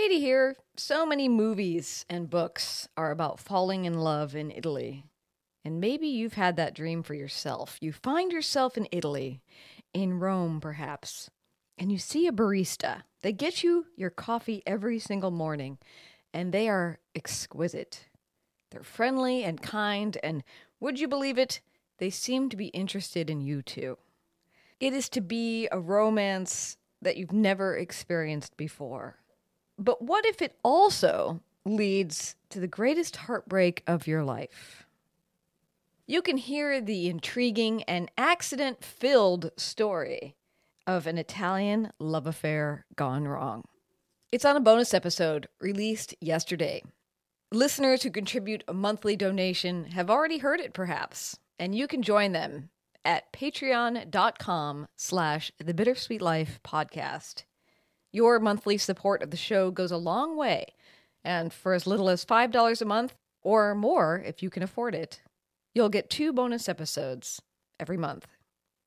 Katie here. So many movies and books are about falling in love in Italy. And maybe you've had that dream for yourself. You find yourself in Italy, in Rome perhaps, and you see a barista. They get you your coffee every single morning, and they are exquisite. They're friendly and kind, and would you believe it? They seem to be interested in you too. It is to be a romance that you've never experienced before. But what if it also leads to the greatest heartbreak of your life? You can hear the intriguing and accident filled story of an Italian love affair gone wrong. It's on a bonus episode released yesterday. Listeners who contribute a monthly donation have already heard it, perhaps, and you can join them at patreon.com slash the bittersweet life podcast. Your monthly support of the show goes a long way, and for as little as $5 a month, or more if you can afford it, you'll get two bonus episodes every month.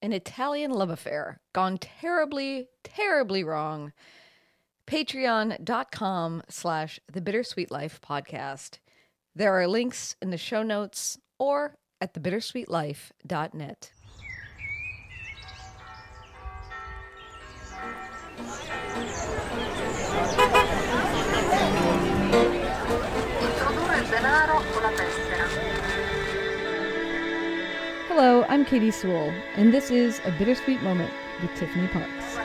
An Italian love affair gone terribly, terribly wrong. Patreon.com slash the bittersweet life podcast. There are links in the show notes or at thebittersweetlife.net. Hello, I'm Katie Sewall, and this is A Bittersweet Moment with Tiffany Parks.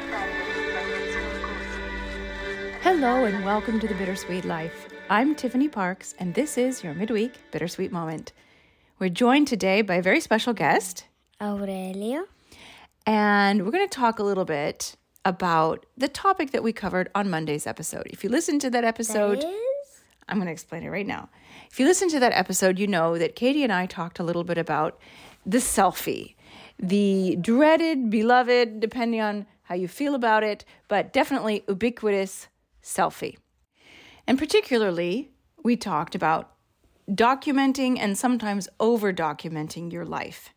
Hello and welcome to the Bittersweet Life. I'm Tiffany Parks, and this is your midweek Bittersweet Moment. We're joined today by a very special guest, Aurelio. and we're going to talk a little bit about the topic that we covered on Monday's episode. If you listen to that episode, That is? I'm going to explain it right now. If you listen to that episode, you know that Katie and I talked a little bit about the selfie, the dreaded, beloved, depending on how you feel about it, but definitely ubiquitous selfie. And particularly, we talked about documenting and sometimes over documenting your life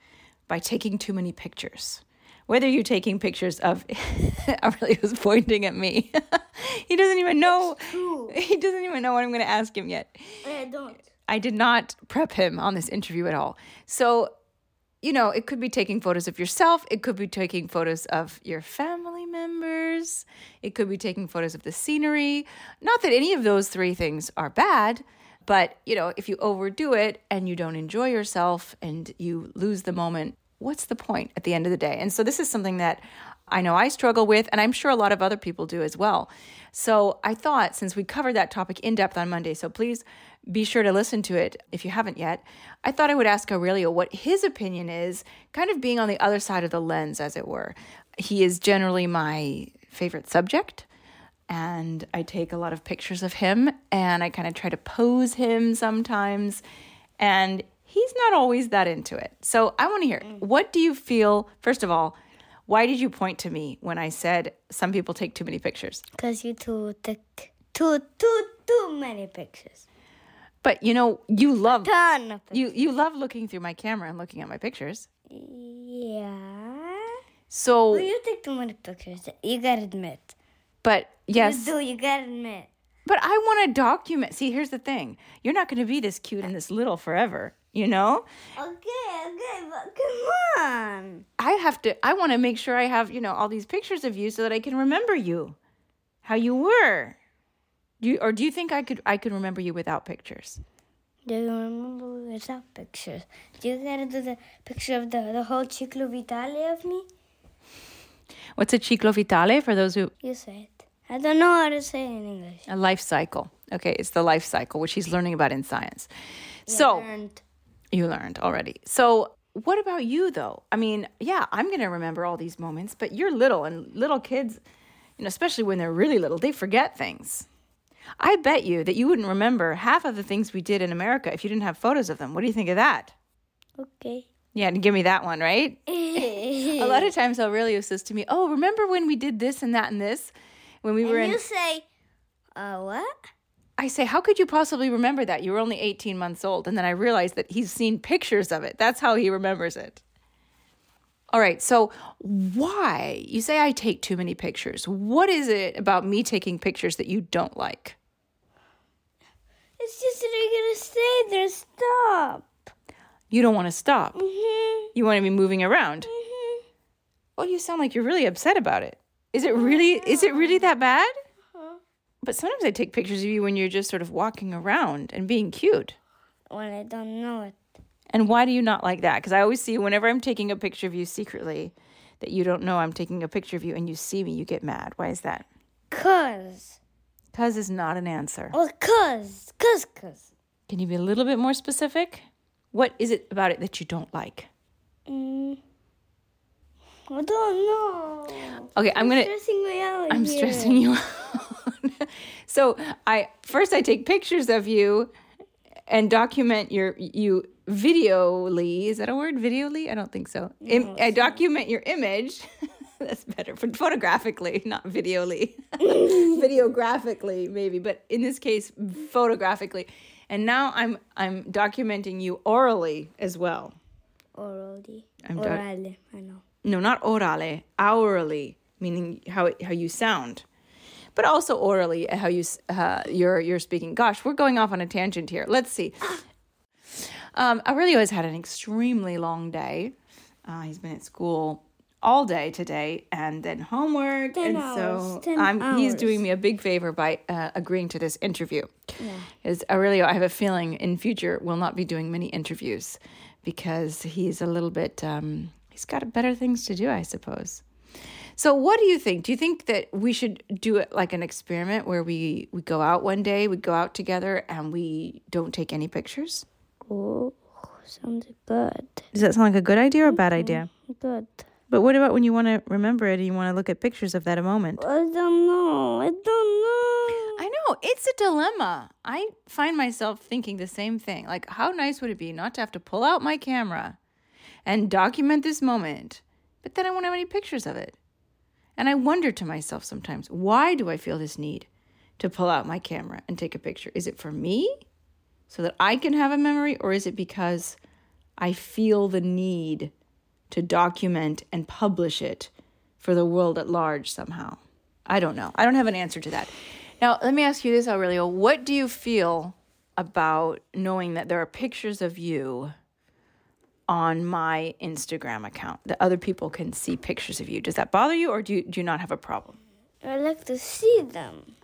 by taking too many pictures. Whether you're taking pictures of, Aurelio's pointing at me. he doesn't even know. He doesn't even know what I'm going to ask him yet. I don't. I did not prep him on this interview at all. So, you know, it could be taking photos of yourself, it could be taking photos of your family members, it could be taking photos of the scenery. Not that any of those three things are bad, but, you know, if you overdo it and you don't enjoy yourself and you lose the moment, what's the point at the end of the day? And so, this is something that I know I struggle with, and I'm sure a lot of other people do as well. So I thought, since we covered that topic in depth on Monday, so please be sure to listen to it if you haven't yet. I thought I would ask Aurelio what his opinion is, kind of being on the other side of the lens, as it were. He is generally my favorite subject, and I take a lot of pictures of him, and I kind of try to pose him sometimes, and he's not always that into it. So I want to hear mm. what do you feel, first of all, why did you point to me when I said some people take too many pictures? Because you two took too, too, too many pictures. But you know, you love Ton you you love looking through my camera and looking at my pictures. Yeah. So, Well, you take too many pictures. You gotta admit. but yes, You do, you gotta admit. but I want to document. See, here's the thing: you're not to be this cute and this little forever. You know, Okay, okay, but come on. I have to. I want to make sure I have you know all these pictures of you so that I can remember you, how you were. Do you, or do you think I could I could remember you without pictures? Do you remember without pictures? Do you gotta do the picture of the, the whole ciclo vitale of me? What's a ciclo vitale for those who You say it. I don't know how to say it in English. a life cycle? Okay, it's the life cycle which he's learning about in science. So. And You learned already. So, what about you though? I mean, yeah, I'm going to remember all these moments, but you're little and little kids, you know, especially when they're really little, they forget things. I bet you that you wouldn't remember half of the things we did in America if you didn't have photos of them. What do you think of that? okay. Yeah, and give me that one, right? A lot of times Aurelio says to me, "Oh, remember when we did this and that and this when we were and in you say, uh, what? I say, how could you possibly remember that? You were only 18 months old. And then I realized that he's seen pictures of it. That's how he remembers it. All right. So, why? You say I take too many pictures. What is it about me taking pictures that you don't like? It's just that I'm going to stay there. Stop. You don't want to stop. Mm-hmm. You want to be moving around. Mm-hmm. Well, you sound like you're really upset about it. Is it really is it really that bad? Uh-huh. But sometimes I take pictures of you when you're just sort of walking around and being cute. When I don't know it. And why do you not like that? Because I always see whenever I'm taking a picture of you secretly that you don't know I'm taking a picture of you and you see me, you get mad. Why is that? Cause. Cuz is not an answer. Well, cause. Cause, cause. Can you be a little bit more specific? What is it about it that you don't like? Mm. I don't know. Okay, I'm going to Stressing me out. I'm here. stressing you out. so I first I take pictures of you and document your you videoly. Is that a word? Videoly? I don't think so. Im- uh, I document your image. That's better for photographically, not videoly. Videographically, maybe, but in this case, photographically. And now I'm I'm documenting you orally as well. Orally. I'm. Orale. I know. no, not orale, hourly, meaning how it, how you sound, but also orally how you uh, you're you're speaking. Gosh, we're going off on a tangent here. Let's see. Um, Aurelio has had an extremely long day. Uh, he's been at school all day today, and then homework, Ten and hours, so I'm, he's doing me a big favor by uh, agreeing to this interview. Because Aurelio, I have a feeling in future will not be doing many interviews because he's a little bit um, he's got better things to do, I suppose. So, what do you think? Do you think that we should do it like an experiment where we we go out one day, we go out together, and we don't take any pictures? Oh, sounds good. Does that sound like a good idea or a bad mm-hmm. idea? Good. But what about when you want to remember it and you want to look at pictures of that moment? I don't know. I don't know. I know it's a dilemma. I find myself thinking the same thing. Like, how nice would it be not to have to pull out my camera and document this moment, but then I won't have any pictures of it. And I wonder to myself sometimes, why do I feel this need to pull out my camera and take a picture? Is it for me so that I can have a memory, or is it because I feel the need to document and publish it for the world at large somehow? I don't know. I don't have an answer to that. Now, let me ask you this, Aurelio. What do you feel about knowing that there are pictures of you on my Instagram account that other people can see pictures of you? Does that bother you, or do you, do you not have a problem? I like to see them.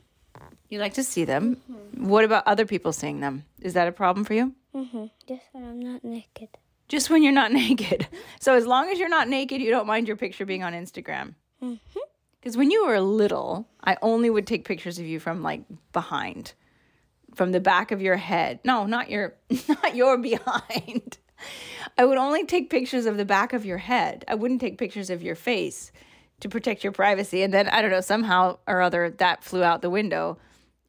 You like to see them. What about other people seeing them? Is that a problem for you? Mm-hmm. Just when I'm not naked. Just when you're not naked. So as long as you're not naked, you don't mind your picture being on Instagram. Because when you were little, I only would take pictures of you from like behind, from the back of your head. No, not your, not your behind. I would only take pictures of the back of your head. I wouldn't take pictures of your face to protect your privacy. And then I don't know somehow or other that flew out the window,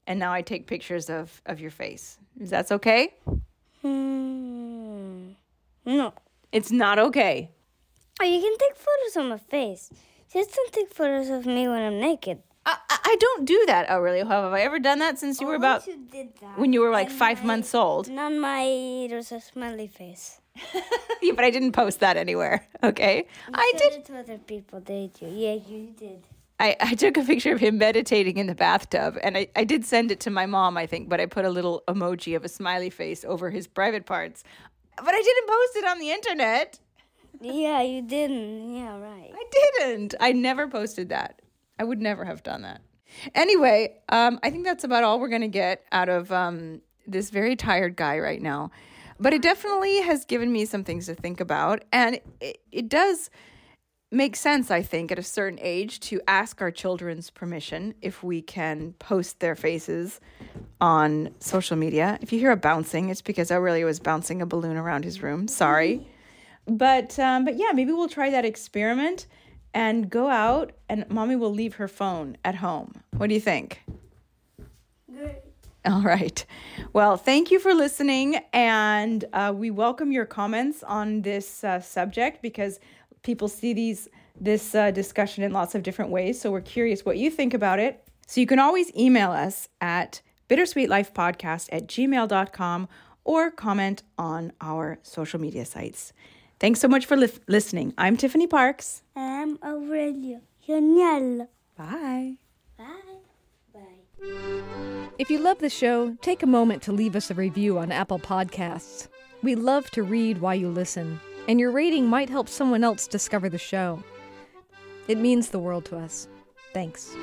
and now I take pictures of of your face. Is that okay? Hmm. No. It's not okay. Oh, you can take photos of my face. Just don't take photos of me when I'm naked. I, I I don't do that, Aurelio. Have I ever done that since you were about you when you were like And five my- months old? Not my it was a smiley face. yeah, but I didn't post that anywhere. Okay, I did. it to other people, did you? Yeah, you did. I, I took a picture of him meditating in the bathtub, and I, I did send it to my mom, I think, but I put a little emoji of a smiley face over his private parts. But I didn't post it on the internet. Yeah, you didn't. Yeah, right. I didn't. I never posted that. I would never have done that. Anyway, um, I think that's about all we're going to get out of um, this very tired guy right now. But it definitely has given me some things to think about. And it, it does make sense, I think, at a certain age to ask our children's permission if we can post their faces on social media. If you hear a bouncing, it's because Aurelio was bouncing a balloon around his room. Sorry. But um, but yeah, maybe we'll try that experiment and go out and mommy will leave her phone at home. What do you think? All right. Well, thank you for listening. And uh, we welcome your comments on this uh, subject because people see these this uh, discussion in lots of different ways. So we're curious what you think about it. So you can always email us at bittersweetlifepodcast at gmail.com or comment on our social media sites. Thanks so much for li- listening. I'm Tiffany Parks. I'm Aurelio. Bye. Bye. Bye. If you love the show, take a moment to leave us a review on Apple Podcasts. We love to read while you listen, and your rating might help someone else discover the show. It means the world to us. Thanks.